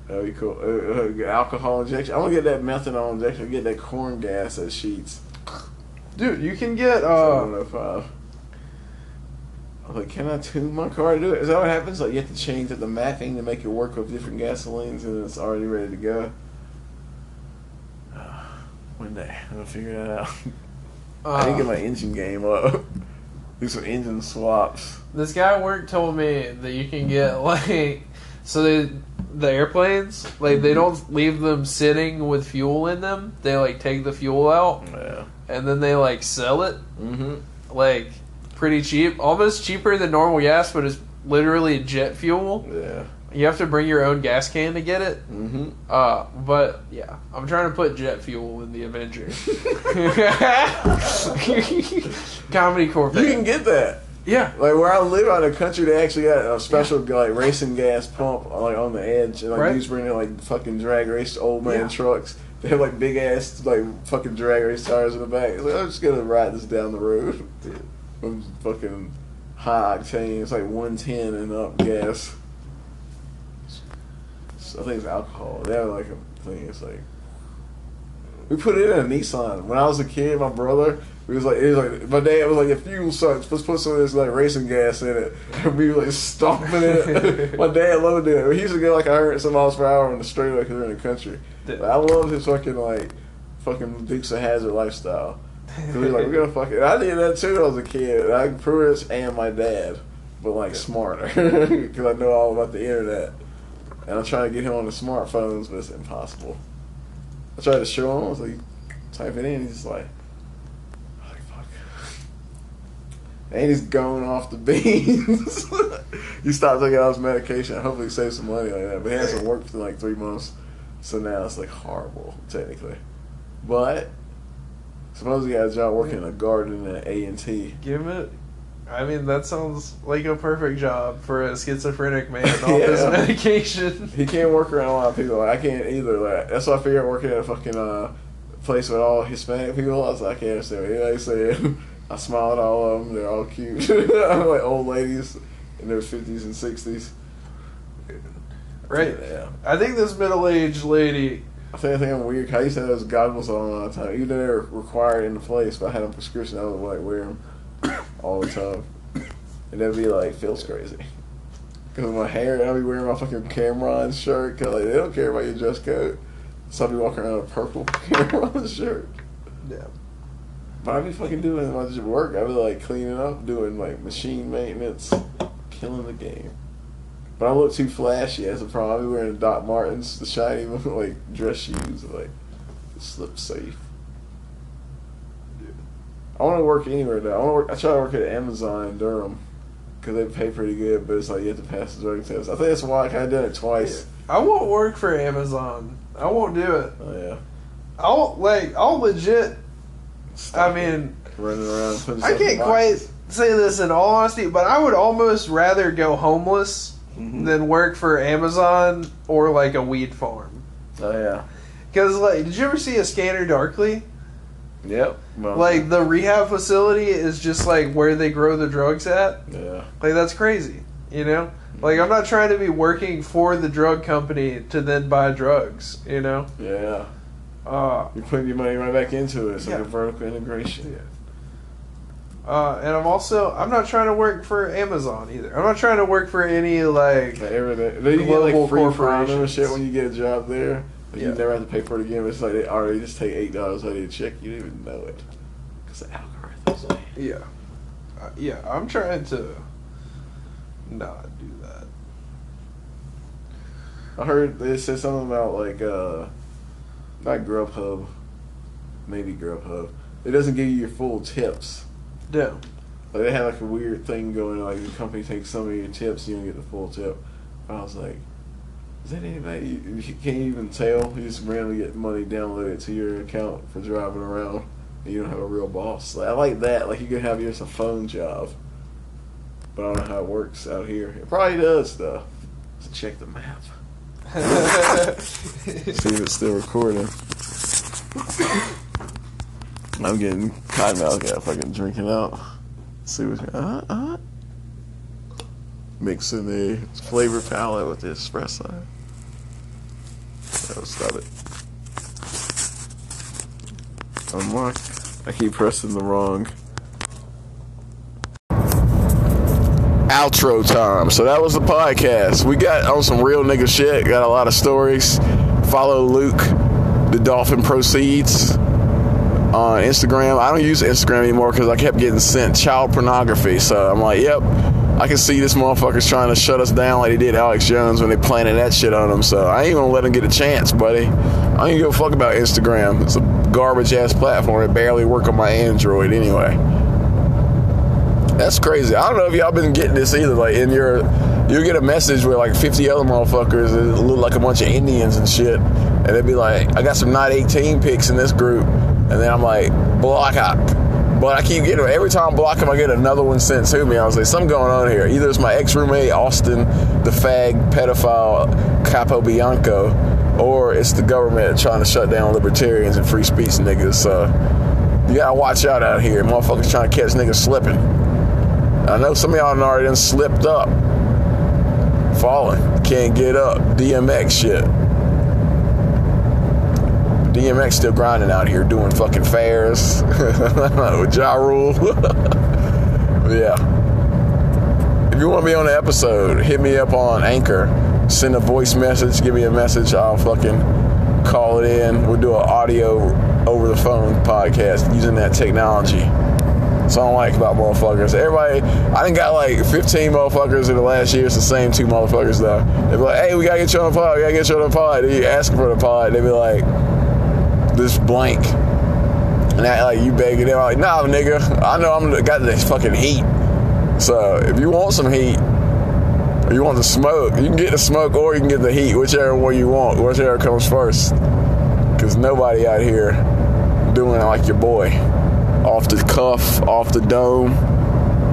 That'd be cool. Uh, uh, alcohol injection. I'm gonna get that methanol injection. Get that corn gas at Sheetz. Dude, you can get. uh 705. I was like, can I tune my car to do it? Is that what happens? Like, you have to change the mapping to make it work with different gasolines, and it's already ready to go. One day, I'm gonna figure that out. I need to get uh, my engine game up. Do some engine swaps. This guy at work told me that you can get, like. So they. The airplanes, like, they don't leave them sitting with fuel in them. They, like, take the fuel out Yeah. and then they, like, sell it. Mm-hmm. like pretty cheap, almost cheaper than normal gas, but it's literally jet fuel. Yeah. You have to bring your own gas can to get it. Mm-hmm. Uh, but yeah, I'm trying to put jet fuel in the Avenger. Comedy Corp. You can get that. Yeah, Like where I live out in the country, they actually got a special like racing gas pump like on the edge, and like Right. you just bring in like fucking drag race old man Yeah. trucks. They have like big ass like fucking drag race tires in the back. It's like I'm just gonna ride this down the road. I'm fucking high octane. It's like 110 and up gas. So I think it's alcohol. They have like a thing. It's like we put it in a Nissan. When I was a kid, my brother It was like it was like my dad was like, "If fuel sucks, let's put some of this like racing gas in it." And we were like stomping it. my dad loved it. He used to go like 100 some miles per hour on the straightaway because we're in the country. But I loved his fucking like fucking Dukes of Hazzard lifestyle. Cause we like, we're gonna fucking. I did that too when I was a kid. I much am my dad, but like smarter, because I know all about the internet. And I'm trying to get him on the smartphones, but it's impossible. I tried to show him. I was like, type it in. He's like, like fuck. And he's going off the beans. he stopped taking all his medication. Hopefully, he saved some money like that. But he hasn't worked for like three months, so now it's like horrible technically. But supposedly, he got a job working in a garden at A and T. Give it. I mean, that sounds like a perfect job for a schizophrenic man off his medication. He can't work around a lot of people. Like, I can't either. Like that's why I figured working at a fucking uh, place with all Hispanic people. I was like, I can't understand what anybody said. I smile at all of them. They're all cute. I'm like old ladies in their fifties and sixties. Right. Yeah. I think this middle-aged lady. I think I think I'm weird. I used to have those goggles on all the time. Even though they're required in the place, but I had a prescription. I would like wear them all the time, and that'd be like feels crazy. Cause of my hair, I'll be wearing my fucking Cameron shirt. Cause like they don't care about your dress code, so I'll be walking around with a purple Cameron shirt. Yeah. But I'd be fucking doing my just work. I'd be like cleaning up, doing like machine maintenance, killing the game. But I look too flashy. That's a problem. I'd be wearing Doc Martens, the shiny like dress shoes, like slip safe. I want to work anywhere though. I want to work. I try to work at Amazon in Durham because they pay pretty good, but it's like you have to pass the drug test. I think that's why I kind of done it twice. I won't work for Amazon. I won't do it. Oh yeah. I'll like. I'll legit. I mean, running around. I can't quite say this in all honesty, but I would almost rather go homeless Mhm. than work for Amazon or like a weed farm. Oh yeah. Because like, did you ever see a Scanner Darkly? Yep. Well, Like the rehab facility is just like where they grow the drugs at. Yeah. Like that's crazy, you know. Like I'm not trying to be working for the drug company to then buy drugs, you know. Yeah. Uh, You're putting your money right back into it. It's like a vertical integration. uh, and I'm also I'm not trying to work for Amazon either. I'm not trying to work for any like Like everything. Then you get like free prime and shit when you get a job there. But you Yeah. never have to pay for it again. It's like they already just take eight dollars out of your check. You didn't even know it because the algorithms. man. yeah, uh, yeah. I'm trying to not do that. I heard they said something about like uh, not Grubhub, maybe Grubhub. It doesn't give you your full tips. Yeah, Like they had like a weird thing going. On. Like the company takes some of your tips, and you don't get the full tip. I was like, is that anybody? You, you can't even tell. You just randomly get money downloaded to your account for driving around, and you don't have a real boss. Like, I like that. Like you could have yours a phone job, but I don't know how it works out here. It probably does though. So check the map. See if it's still recording. I'm getting cotton mouth. Got fucking drinking out. See what's uh uh. Mixing the flavor palette with the espresso. That'll stop it. Unlock. I keep pressing the wrong. Outro time. So that was the podcast. We got on some real nigga shit. Got a lot of stories. Follow Luke, the Dolphin Proceeds on Instagram. I don't use Instagram anymore because I kept getting sent child pornography. So I'm like, yep, I can see this motherfucker's trying to shut us down like they did Alex Jones when they planted that shit on him. So I ain't gonna let him get a chance, buddy. I ain't give a fuck about Instagram. It's a garbage ass platform. It barely work on my Android anyway. That's crazy. I don't know if y'all been getting this either. Like in your, you'll get a message with like 50 other motherfuckers look like a bunch of Indians and shit, and they'd be like, "I got some not 18 pics in this group," and then I'm like, "Block out." But I keep getting every time I block them, I get another one sent to me. I was like, something going on here. Either it's my ex roommate Austin, the fag pedophile Capo Bianco, or it's the government trying to shut down libertarians and free speech niggas. So you gotta watch out out here. Motherfuckers trying to catch niggas slipping. I know some of y'all already done slipped up. Falling. Can't get up. DMX shit. DMX still grinding out here doing fucking fairs with Ja Rule. yeah. If you want to be on the episode, hit me up on Anchor. Send a voice message, give me a message. I'll fucking call it in. We'll do an audio over the phone podcast using that technology. All I don't like about motherfuckers. Everybody, I done got like 15 motherfuckers in the last year. It's the same two motherfuckers though. They be like, hey, we gotta get you on the pod. We gotta get you on the pod. They ask for the pod. They be like, this blank. And act like you begging them. like, nah, nigga. I know I'm got this fucking heat. So if you want some heat, or you want the smoke, you can get the smoke or you can get the heat, whichever one you want, whichever comes first. Because nobody out here doing it like your boy off the cuff, off the dome.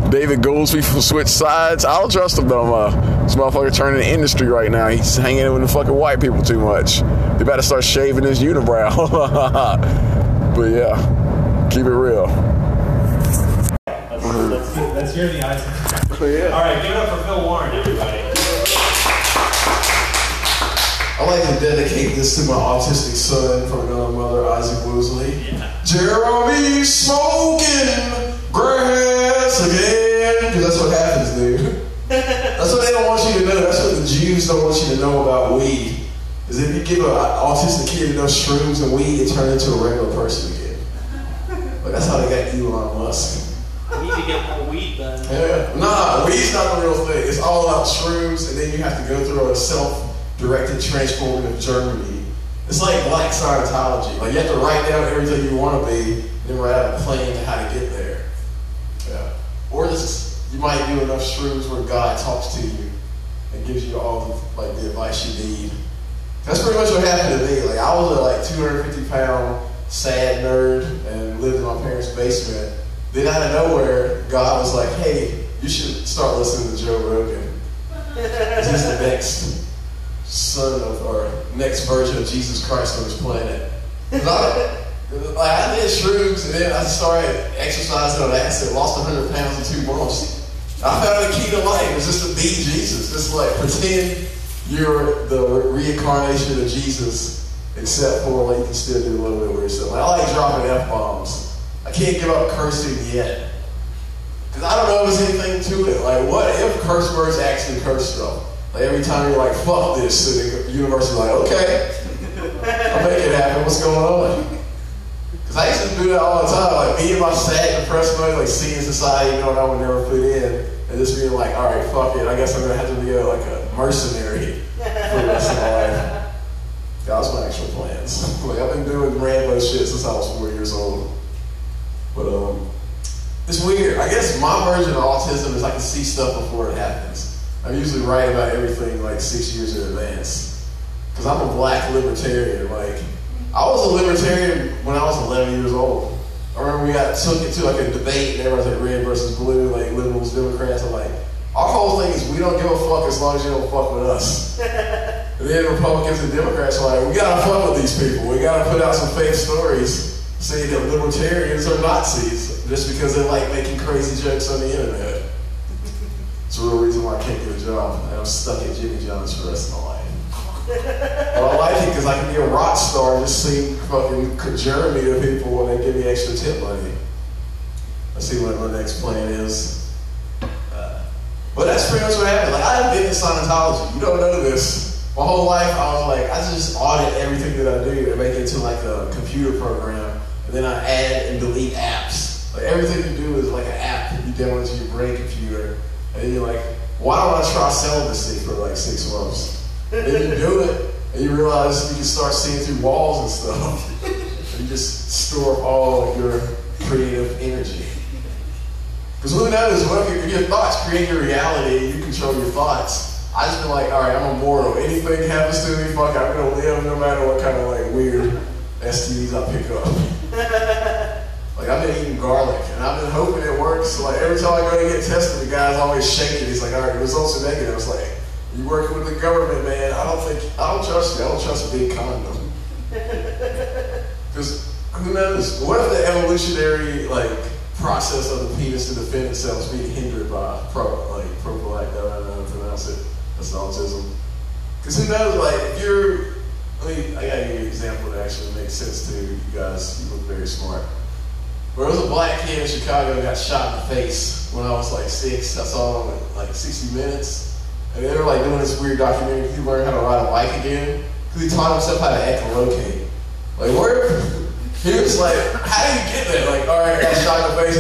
David Goolsby from Switch Sides. I don't trust him though. Uh, this motherfucker turning the industry right now. He's hanging with the fucking white people too much. They better start shaving his unibrow. but yeah, keep it real. Let's, let's, let's hear the eyes. Yeah. All right, give it up for Phil Warren, everybody. I like to dedicate this to my autistic son from another mother, Isaac Woosley. Yeah. Jeremy smoking grass again. Because that's what happens, dude. That's what they don't want you to know. That's what the Jews don't want you to know about weed. Is if you give an autistic kid enough shrooms and weed, it turns into a regular person again. Like that's how they got Elon Musk. We need to get more weed then. Yeah. Nah, weed's not the real thing. It's all about shrooms, and then you have to go through a self-directed transformative journey. It's like black Scientology. Like you have to write down everything you want to be, then write out a plan to how to get there. Yeah. Or this, you might do enough shrooms where God talks to you and gives you all the, like the advice you need. That's pretty much what happened to me. Like I was a like 250 pound sad nerd and lived in my parents' basement. Then out of nowhere, God was like, "Hey, you should start listening to Joe Rogan. He's the next son of or next version of Jesus Christ on this planet. I, like, I did shrooms and then I started exercising on acid, lost 100 pounds in two months. I found the key to life is just to be Jesus. Just like pretend you're the reincarnation of Jesus, except for like you can still do a little bit weird stuff. Like, I like dropping f bombs. I can't give up cursing yet. Because I don't know if there's anything to it. Like, what if curse words actually curse stuff? Like, every time you're like, fuck this, so the universe is like, okay, I'll make it happen. What's going on? Because I used to do that all the time. Like, being my sad, depressed mode, like, seeing society knowing I would never fit in, and just being like, all right, fuck it. I guess I'm going to have to be a, like a mercenary for the rest of my life. That was my actual plans. like, I've been doing Rambo shit since I was four years old. But um, it's weird. I guess my version of autism is I can see stuff before it happens. I usually write about everything like six years in advance. Because I'm a black libertarian. Like, I was a libertarian when I was 11 years old. I remember we got took it to like a debate and everyone's like red versus blue, like liberals, Democrats. I'm like, our whole thing is we don't give a fuck as long as you don't fuck with us. and then Republicans and Democrats are like, we gotta fuck with these people. We gotta put out some fake stories saying that libertarians are Nazis just because they like making crazy jokes on the internet. It's the real reason why I can't get a job. I'm stuck at Jimmy John's for the rest of my life. but I like it because I can be a rock star and just sing fucking Jeremy to people when they give me extra tip money. Let's see what my next plan is. Uh, but that's pretty much what happened. Like I have been in Scientology. You don't know this. My whole life I was like, I just audit everything that I do and make it into like a computer program. And then I add and delete apps. Like everything you do is like an app that you download to your brain computer. And you're like, why don't I try selling celibacy for like six months? And you do it, and you realize you can start seeing through walls and stuff. and you just store all of your creative energy. Because who knows, what if your, your thoughts create your reality, you control your thoughts. I just been like, all right, I'm immortal. Anything happens to me, fuck, I'm gonna live no matter what kind of like weird STDs I pick up. Like I've been eating garlic, and I've been hoping it works. So, like every time I go to get tested, the guy's always shaking. He's like, "All right, the results are negative." I was like, "You working with the government, man? I don't think I don't trust you. I don't trust a big condom." Because who knows? What if the evolutionary like process of the penis to defend itself is being hindered by pro like prophylactic? I don't know how to pronounce it. That's autism. Because who knows? Like if you're I mean, I gotta give you an example that actually makes sense to you guys. You look very smart. There was a black kid in Chicago got shot in the face when I was like six. I saw him in like 60 Minutes. And they were like doing this weird documentary. He learned how to ride a bike again. Because he taught himself how to echolocate. Like, where? He was like, how do you get there? Like, all right, I got shot in the face.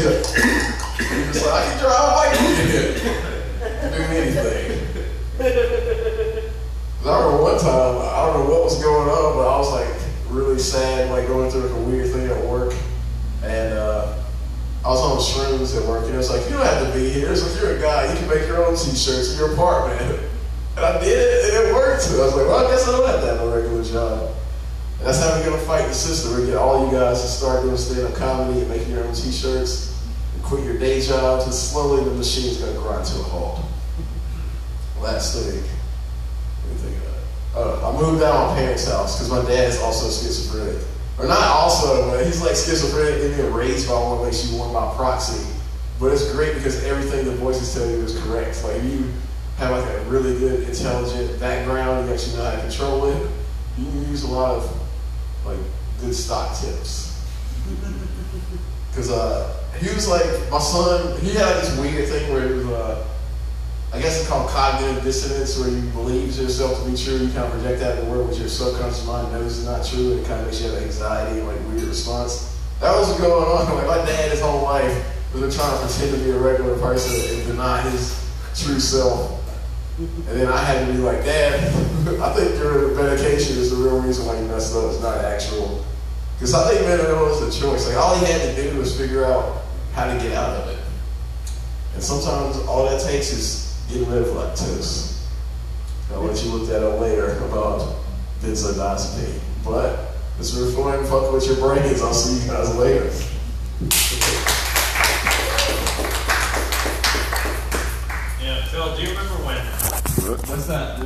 He was like I can drive a bike again. Do anything. I remember one time, I don't know what was going on, but I was like really sad, like going through like a weird thing at work. And uh, I was on shrooms at work, and it was like, you don't have to be here. It's like, you're a guy, you can make your own t shirts in your apartment. And I did it, and it worked. I was like, well, I guess I don't have to have a regular job. And that's how we're to fight the system. We're to get all you guys to start doing stand up comedy and making your own t shirts and quit your day jobs, and slowly the machine's to grind to a halt. Last thing. Let me think. Uh, I moved out of my parents' house because my dad is also schizophrenic. Or not also, but he's like schizophrenic and then raised by one makes you one by proxy. But it's great because everything the voices tell you is correct. Like you have like a really good intelligent background, you actually know how to control it. You can use a lot of like good stock tips. Because uh, he was like, my son, he had this weird thing where it was, uh, I guess it's called cognitive dissonance, where you believe yourself to be true, you kind of project that in the world, but your subconscious mind knows it's not true, and it kind of makes you have anxiety and like weird response. That was going on. Like my dad, his whole life, was trying to pretend to be a regular person and deny his true self. And then I had to be like, Dad, I think your medication is the real reason why you messed up. It's not actual. Because I think mental illness is a choice. Like all he had to do was figure out how to get out of it. And sometimes all that takes is getting rid of lactose. I'll let you look that up later about benzodiazepine. But it's real fun. Fuck with your brains. I'll see you guys later. Yeah, Phil, do you remember when? What's that?